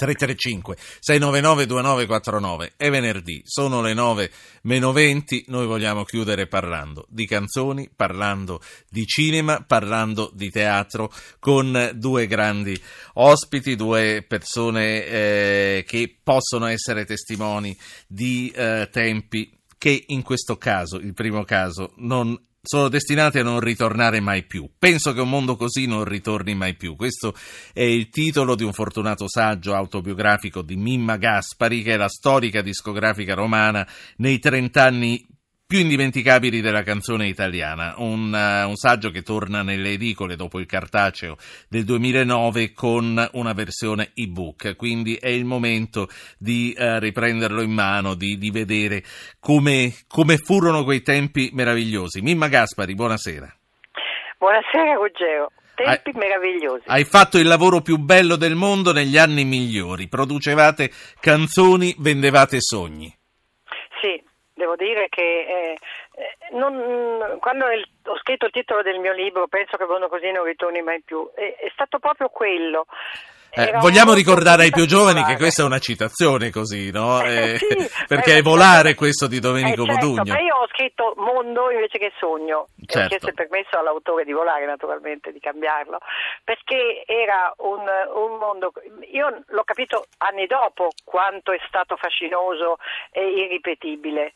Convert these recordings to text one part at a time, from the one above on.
335 699 2949 è venerdì, sono le 9 meno 20, noi vogliamo chiudere parlando di canzoni, parlando di cinema, parlando di teatro con due grandi ospiti, due persone eh, che possono essere testimoni di eh, tempi che in questo caso, il primo caso, non sono destinati a non ritornare mai più. Penso che un mondo così non ritorni mai più. Questo è il titolo di un fortunato saggio autobiografico di Mimma Gaspari, che è la storica discografica romana nei trent'anni più indimenticabili della canzone italiana, un, uh, un, saggio che torna nelle edicole dopo il cartaceo del 2009 con una versione ebook, quindi è il momento di uh, riprenderlo in mano, di, di vedere come, come, furono quei tempi meravigliosi. Mimma Gaspari, buonasera. Buonasera Ruggero. Tempi hai, meravigliosi. Hai fatto il lavoro più bello del mondo negli anni migliori, producevate canzoni, vendevate sogni devo dire che eh, eh non, quando il, ho scritto il titolo del mio libro, penso che Buono così non ritorni mai più, è, è stato proprio quello. Eh, vogliamo ricordare ai più giovani che questa è una citazione così, no? Eh, sì, perché è volare questo di Domenico eh, certo, Modugno. Ma io ho scritto mondo invece che sogno. Certo. Ho chiesto il permesso all'autore di volare, naturalmente, di cambiarlo, perché era un, un mondo. Io l'ho capito anni dopo quanto è stato fascinoso e irripetibile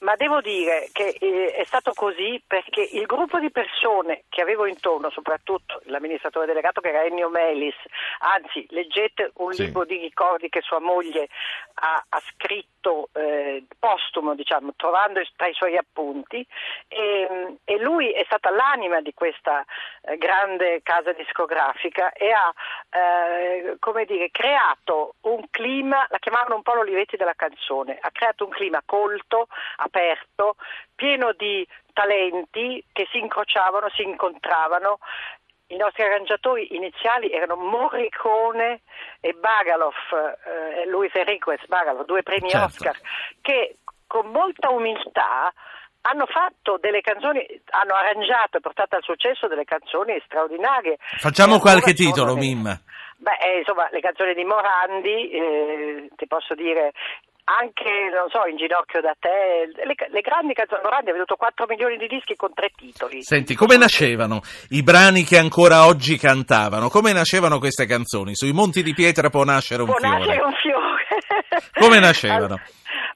ma devo dire che eh, è stato così perché il gruppo di persone che avevo intorno, soprattutto l'amministratore delegato che era Ennio Melis, anzi leggete un sì. libro di ricordi che sua moglie ha, ha scritto eh, postumo, diciamo, trovando tra i suoi appunti e, e lui è stata l'anima di questa eh, grande casa discografica e ha eh, come dire, creato un clima, la chiamavano un po' l'Olivetti della canzone, ha creato un clima colto, aperto, pieno di talenti che si incrociavano, si incontravano. I nostri arrangiatori iniziali erano Morricone e Bagalov, eh, Luis Enriquez Bagalov, due premi certo. Oscar, che con molta umiltà hanno fatto delle canzoni, hanno arrangiato e portato al successo delle canzoni straordinarie. Facciamo qualche titolo, Mim. Beh, eh, insomma, le canzoni di Morandi, eh, ti posso dire anche, non so, In ginocchio da te, le, le grandi canzoni, Morandi ha venduto 4 milioni di dischi con tre titoli. Senti, come nascevano i brani che ancora oggi cantavano? Come nascevano queste canzoni? Sui Monti di Pietra può nascere un può fiore. Nascere un fiore. come nascevano? Allora,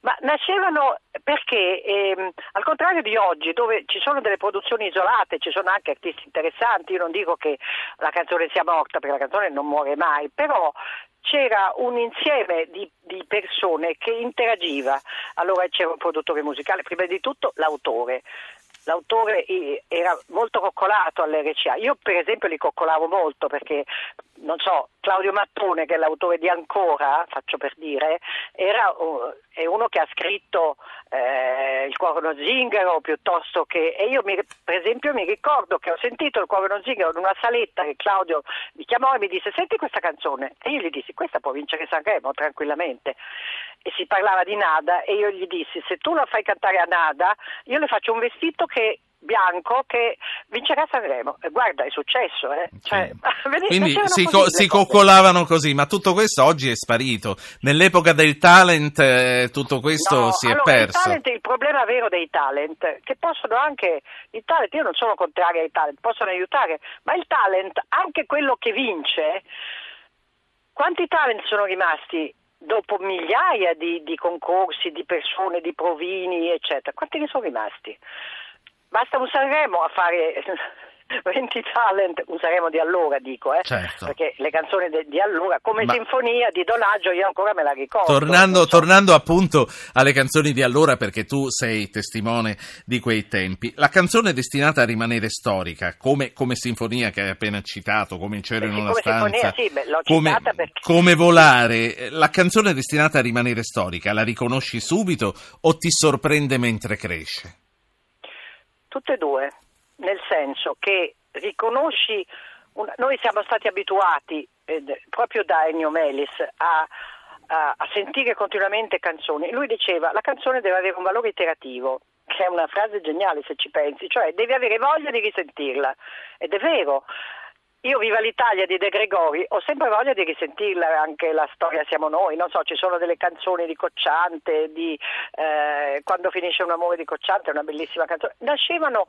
ma nascevano perché, ehm, al contrario di oggi, dove ci sono delle produzioni isolate, ci sono anche artisti interessanti, io non dico che la canzone sia morta, perché la canzone non muore mai, però c'era un insieme di, di, persone che interagiva. Allora c'era un produttore musicale, prima di tutto l'autore. L'autore era molto coccolato all'RCA. Io, per esempio, li coccolavo molto perché, non so, Claudio Mattone, che è l'autore di Ancora, faccio per dire, era, è uno che ha scritto eh, il Corno Zingaro piuttosto che... E io mi, per esempio mi ricordo che ho sentito il Corno Zingaro in una saletta che Claudio mi chiamò e mi disse senti questa canzone. E io gli dissi questa può vincere Sanremo tranquillamente. E si parlava di Nada e io gli dissi se tu la fai cantare a Nada io le faccio un vestito che bianco che vincerà Sanremo. Guarda, è successo. Eh? Cioè, Quindi si, co- si coccolavano così, ma tutto questo oggi è sparito. Nell'epoca del talent eh, tutto questo no, si allora, è perso. Il, talent, il problema vero dei talent, che possono anche, il talent, io non sono contraria ai talent, possono aiutare, ma il talent, anche quello che vince, quanti talent sono rimasti dopo migliaia di, di concorsi, di persone, di provini, eccetera? Quanti ne sono rimasti? Basta un Sanremo a fare 20 talent, un Sanremo di allora dico, eh? certo. perché le canzoni de, di allora, come Ma... Sinfonia di Donaggio, io ancora me la ricordo. Tornando, so. tornando, appunto alle canzoni di allora, perché tu sei testimone di quei tempi, la canzone è destinata a rimanere storica, come, come Sinfonia che hai appena citato, come Il cielo in una stanza, sì, beh, come, perché... come volare, la canzone è destinata a rimanere storica, la riconosci subito o ti sorprende mentre cresce? Tutte e due, nel senso che riconosci, una... noi siamo stati abituati eh, proprio da Ennio Melis a, a, a sentire continuamente canzoni. Lui diceva la canzone deve avere un valore iterativo, che è una frase geniale se ci pensi, cioè devi avere voglia di risentirla. Ed è vero, io Viva l'Italia di De Gregori ho sempre voglia di risentirla anche la storia siamo noi, non so, ci sono delle canzoni di Cocciante, di eh, Quando finisce un amore di Cocciante, è una bellissima canzone, nascevano,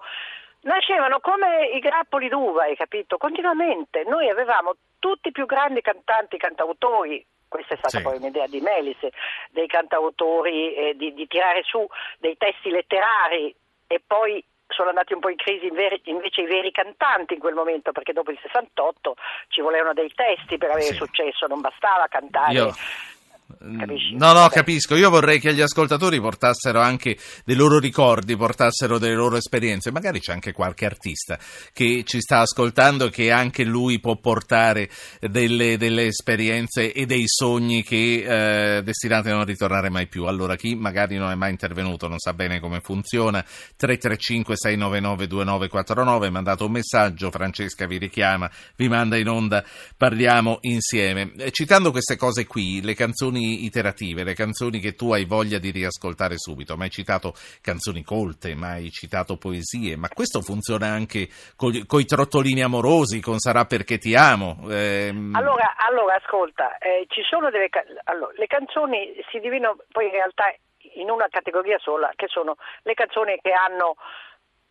nascevano come i grappoli d'uva, hai capito? Continuamente, noi avevamo tutti i più grandi cantanti, cantautori, questa è stata sì. poi un'idea di Melis, dei cantautori, eh, di, di tirare su dei testi letterari e poi sono andati un po' in crisi invece i veri cantanti in quel momento, perché dopo il 68 ci volevano dei testi per avere sì. successo, non bastava cantare. Io Capisci? No, no, capisco. Io vorrei che gli ascoltatori portassero anche dei loro ricordi, portassero delle loro esperienze. Magari c'è anche qualche artista che ci sta ascoltando e che anche lui può portare delle, delle esperienze e dei sogni che eh, destinati a non ritornare mai più. Allora, chi magari non è mai intervenuto, non sa bene come funziona, 335 699 2949, mandato un messaggio, Francesca vi richiama, vi manda in onda, parliamo insieme. Eh, citando queste cose qui, le canzoni canzoni iterative, le canzoni che tu hai voglia di riascoltare subito. Ma hai citato canzoni colte, ma hai citato poesie, ma questo funziona anche con i trottolini amorosi, con Sarà perché ti amo. Ehm... Allora, allora, ascolta, eh, ci sono delle allora, le canzoni si dividono poi in realtà in una categoria sola, che sono le canzoni che hanno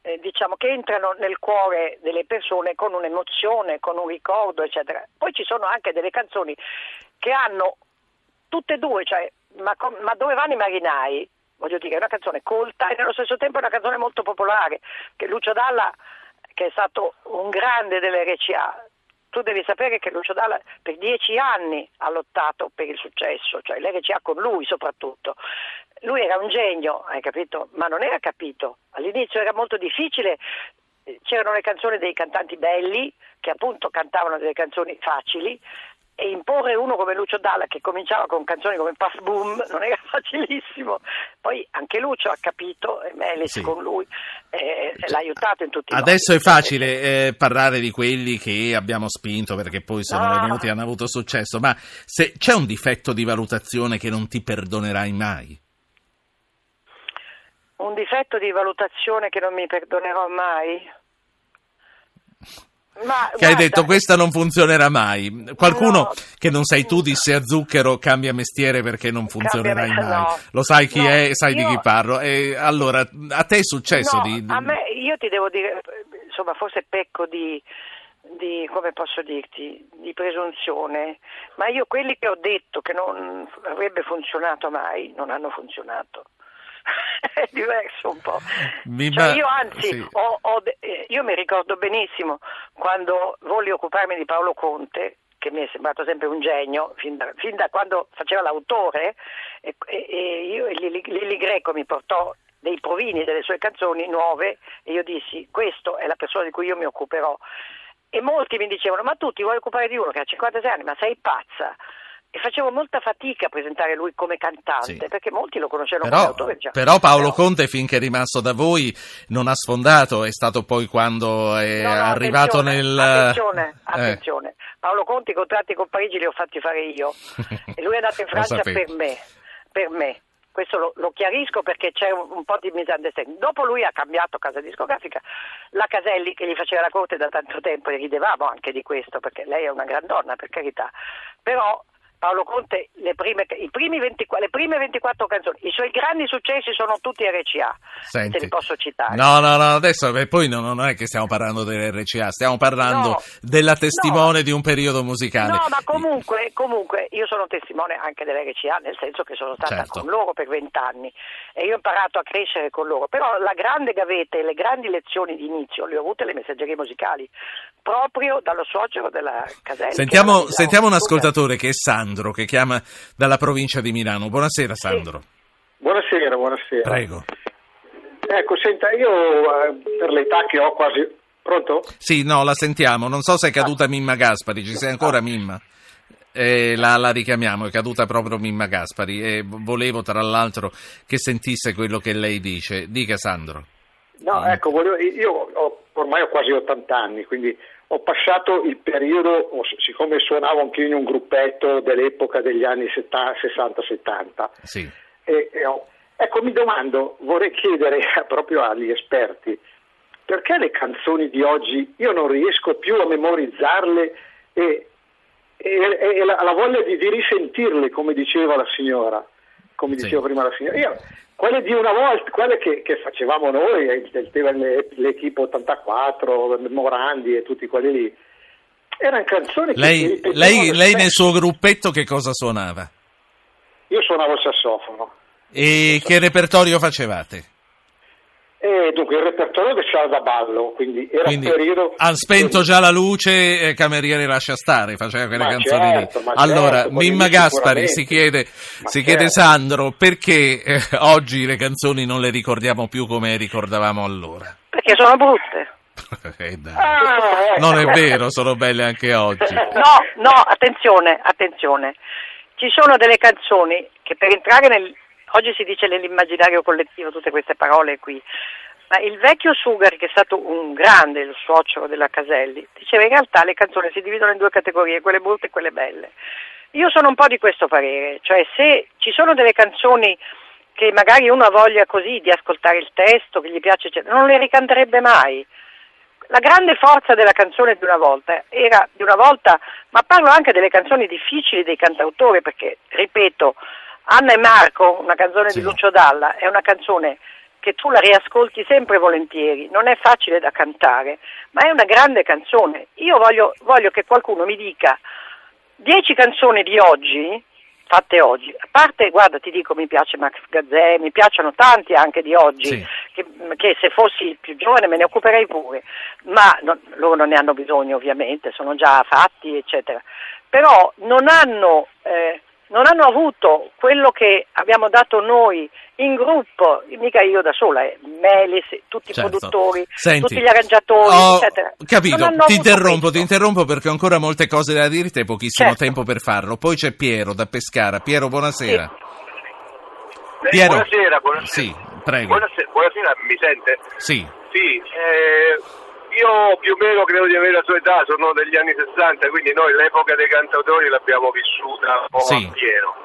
eh, diciamo che entrano nel cuore delle persone con un'emozione, con un ricordo, eccetera. Poi ci sono anche delle canzoni che hanno tutte e due, cioè, ma, ma, dove vanno i marinai? Voglio dire, è una canzone colta e nello stesso tempo è una canzone molto popolare, che Lucio Dalla, che è stato un grande dell'RCA, tu devi sapere che Lucio Dalla per dieci anni ha lottato per il successo, cioè l'RCA con lui soprattutto. Lui era un genio, hai capito? Ma non era capito. All'inizio era molto difficile, c'erano le canzoni dei cantanti belli che appunto cantavano delle canzoni facili e imporre uno come Lucio Dalla che cominciava con canzoni come Puff Boom non era facilissimo. Poi anche Lucio ha capito, e Melis sì. con lui eh, l'ha aiutato in tutti i Adesso modi. è facile eh, parlare di quelli che abbiamo spinto perché poi sono no. venuti e hanno avuto successo, ma se c'è un difetto di valutazione che non ti perdonerai mai? Un difetto di valutazione che non mi perdonerò mai? Ma, che guarda, hai detto questa non funzionerà mai. Qualcuno no, che non sei tu disse a Zucchero cambia mestiere perché non funzionerai mai. No, Lo sai chi no, è, sai io, di chi parlo. E allora, a te è successo di, A me, io ti devo dire, insomma, forse pecco di, di, come posso dirti, di presunzione, ma io quelli che ho detto che non avrebbe funzionato mai, non hanno funzionato. è diverso un po'. Cioè io anzi, sì. ho, ho, eh, io mi ricordo benissimo quando volli occuparmi di Paolo Conte, che mi è sembrato sempre un genio, fin da, fin da quando faceva l'autore, e, e, e io e Lili, Lili Greco mi portò dei provini delle sue canzoni nuove e io dissi questa è la persona di cui io mi occuperò. E molti mi dicevano ma tu ti vuoi occupare di uno che ha 56 anni, ma sei pazza e facevo molta fatica a presentare lui come cantante sì. perché molti lo conoscevano però, come autore già. però Paolo però... Conte finché è rimasto da voi non ha sfondato è stato poi quando è no, no, arrivato attenzione, nel attenzione, eh. attenzione. Paolo Conte i contratti con Parigi li ho fatti fare io e lui è andato in Francia per me per me questo lo, lo, chiarisco perché c'è un, un po' di misunderstanding. Dopo lui ha cambiato casa discografica, la Caselli che gli faceva la corte da tanto tempo e ridevamo anche di questo perché lei è una gran donna per carità, però Paolo Conte le prime, 24, le prime, 24 canzoni, i suoi grandi successi sono tutti RCA, Senti. se li posso citare. No, no, no, adesso poi no, non è che stiamo parlando dell'RCA, stiamo parlando no, della testimone no. di un periodo musicale. No, ma comunque, comunque io sono testimone anche dell'RCA, nel senso che sono stata certo. con loro per vent'anni e io ho imparato a crescere con loro, però la grande gavetta e le grandi lezioni di inizio le ho avute le messaggerie musicali, proprio dallo suocero della Caselli. Sentiamo, sentiamo un ascoltatore che è Sandro. Sandro che chiama dalla provincia di Milano. Buonasera Sandro. Buonasera, buonasera. Prego. Ecco, senta, io eh, per l'età che ho quasi... Pronto? Sì, no, la sentiamo. Non so se è caduta ah. Mimma Gaspari, ci sei ancora Mimma? Eh, la, la, richiamiamo, è caduta proprio Mimma Gaspari e volevo tra l'altro che sentisse quello che lei dice. Dica Sandro. No, ecco, volevo, io ho, ormai ho quasi 80 anni, quindi ho passato il periodo, siccome suonavo anche in un gruppetto dell'epoca degli anni 60-70, sì. ecco mi domando, vorrei chiedere proprio agli esperti, perché le canzoni di oggi io non riesco più a memorizzarle e, e, e la, la, voglia di, di, risentirle, come diceva la signora, come diceva sì. prima la signora. Io, quelle di una volta, quelle che, che facevamo noi, eh, l'equipe 84, Morandi e tutti quelli lì, erano canzoni lei, che... Lei, lei nel suo gruppetto che cosa suonava? Io suonavo il sassofono. E che repertorio facevate? E dunque il repertorio che c'era da ballo, quindi era quindi, un periodo... Ha spento già la luce, eh, Cameriere lascia stare, faceva quelle ma canzoni certo, lì. Allora, certo, Mimma Gaspari si chiede, si chiede certo. Sandro, perché eh, oggi le canzoni non le ricordiamo più come ricordavamo allora? Perché sono brutte. eh, ah, ecco. non è vero, sono belle anche oggi. No, no, attenzione, attenzione. Ci sono delle canzoni che per entrare nel, oggi si dice nell'immaginario collettivo tutte queste parole qui, ma il vecchio Sugar, che è stato un grande, il suocero della Caselli, diceva in realtà le canzoni si dividono in due categorie, quelle brutte e quelle belle. Io sono un po' di questo parere, cioè se ci sono delle canzoni che magari uno ha voglia così di ascoltare il testo, che gli piace, eccetera, non le ricanterebbe mai. La grande forza della canzone di una volta era di una volta, ma parlo anche delle canzoni difficili dei cantautori, perché, ripeto, Anna e Marco, una canzone sì. di Lucio Dalla, è una canzone che tu la riascolti sempre volentieri, non è facile da cantare, ma è una grande canzone. Io voglio, voglio che qualcuno mi dica dieci canzoni di oggi, fatte oggi, a parte, guarda, ti dico, mi piace Max Gazzè, mi piacciono tanti anche di oggi, sì. che, che, se fossi più giovane me ne occuperei pure, ma non, loro non ne hanno bisogno ovviamente, sono già fatti, eccetera. Però non hanno... Eh, non hanno avuto quello che abbiamo dato noi in gruppo, mica io da sola, eh, Melis, tutti certo. i produttori, Senti, tutti gli arrangiatori, ho eccetera. Capito, ti interrompo, ti interrompo perché ho ancora molte cose da dirti e pochissimo certo. tempo per farlo. Poi c'è Piero da Pescara. Piero, buonasera. Sì. Piero. Buonasera, buonasera. Sì, prego. Buonasera, buonasera, mi sente? Sì. Sì, eh, io più o meno credo di avere la sua età, sono degli anni 60, quindi noi l'epoca dei cantautori l'abbiamo vissuta un po' sì. pieno.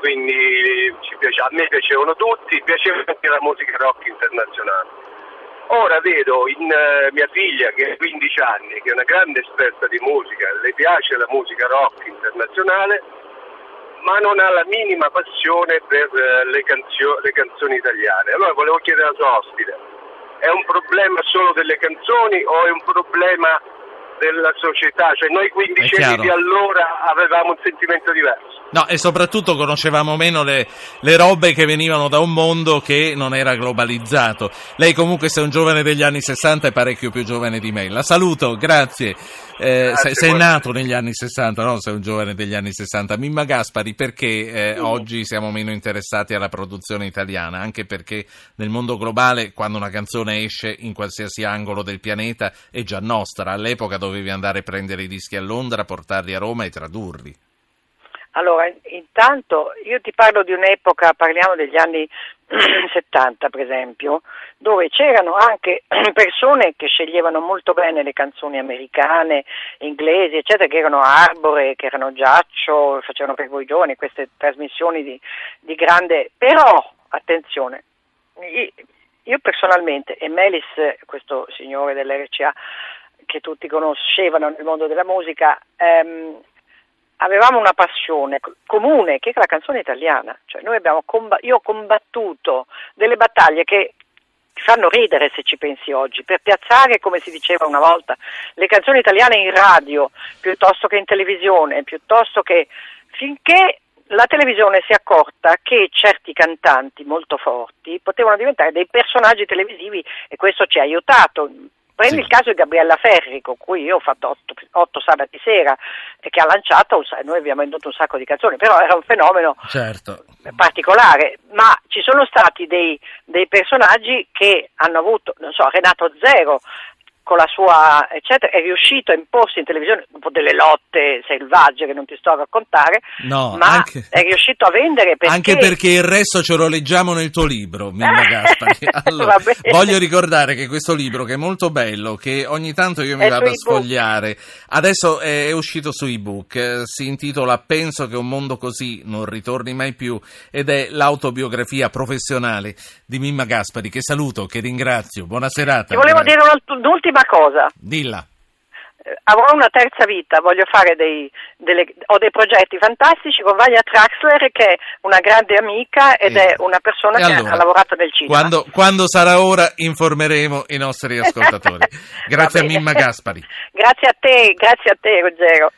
Quindi piace, a me piacevano tutti, piaceva anche la musica rock internazionale. Ora vedo in uh, mia figlia che ha 15 anni, che è una grande esperta di musica, le piace la musica rock internazionale, ma non ha la minima passione per uh, le, canzio- le canzoni italiane. Allora volevo chiedere alla sua ospite, è un problema solo delle canzoni o è un problema della società? Cioè noi quindicenni di allora avevamo un sentimento diverso. No, e soprattutto conoscevamo meno le, le, robe che venivano da un mondo che non era globalizzato. Lei comunque se è un giovane degli anni 60 è parecchio più giovane di me. La saluto, grazie. Eh, sei, sei nato negli anni 60, no? Sei un giovane degli anni 60. Mimma Gaspari, perché eh, oggi siamo meno interessati alla produzione italiana? Anche perché nel mondo globale, quando una canzone esce in qualsiasi angolo del pianeta, è già nostra. All'epoca dovevi andare a prendere i dischi a Londra, portarli a Roma e tradurli. Allora, intanto io ti parlo di un'epoca, parliamo degli anni 70 per esempio, dove c'erano anche persone che sceglievano molto bene le canzoni americane, inglesi, eccetera, che erano Arbore, che erano Giaccio, facevano per voi giovani queste trasmissioni di, di grande... Però, attenzione, io personalmente, e Melis, questo signore dell'RCA, che tutti conoscevano nel mondo della musica, ehm, avevamo una passione comune che è la canzone italiana, cioè comb- io ho combattuto delle battaglie che ti fanno ridere se ci pensi oggi, per piazzare, come si diceva una volta, le canzoni italiane in radio piuttosto che in televisione, piuttosto che finché la televisione si è accorta che certi cantanti molto forti potevano diventare dei personaggi televisivi e questo ci ha aiutato. Prendi sì. il caso di Gabriella Ferri, con cui io ho fatto otto, otto sabati sera e che ha lanciato, noi abbiamo venduto un sacco di canzoni, però era un fenomeno certo. particolare, ma ci sono stati dei, dei, personaggi che hanno avuto, non so, Renato Zero, con la sua eccetera, è riuscito a imporsi in televisione dopo delle lotte selvagge che non ti sto a raccontare, no, ma anche, è riuscito a vendere perché... Anche perché il resto ce lo leggiamo nel tuo libro, Mimma Gaspari. Allora, voglio ricordare che questo libro, che è molto bello, che ogni tanto io mi è vado a sfogliare, adesso è uscito su ebook, eh, si intitola Penso che un mondo così non ritorni mai più ed è l'autobiografia professionale di Mimma Gaspari, che saluto, che ringrazio. Buona serata. Ti volevo dire un'ultima cosa. Dilla. Eh, avrò una terza vita, voglio fare dei, delle, ho dei progetti fantastici con Vania Traxler che è una grande amica ed e, è una persona che allora, ha lavorato nel cinema. Quando, quando, sarà ora informeremo i nostri ascoltatori. Grazie a Mimma Gaspari. Grazie a te, grazie a te Ruggero.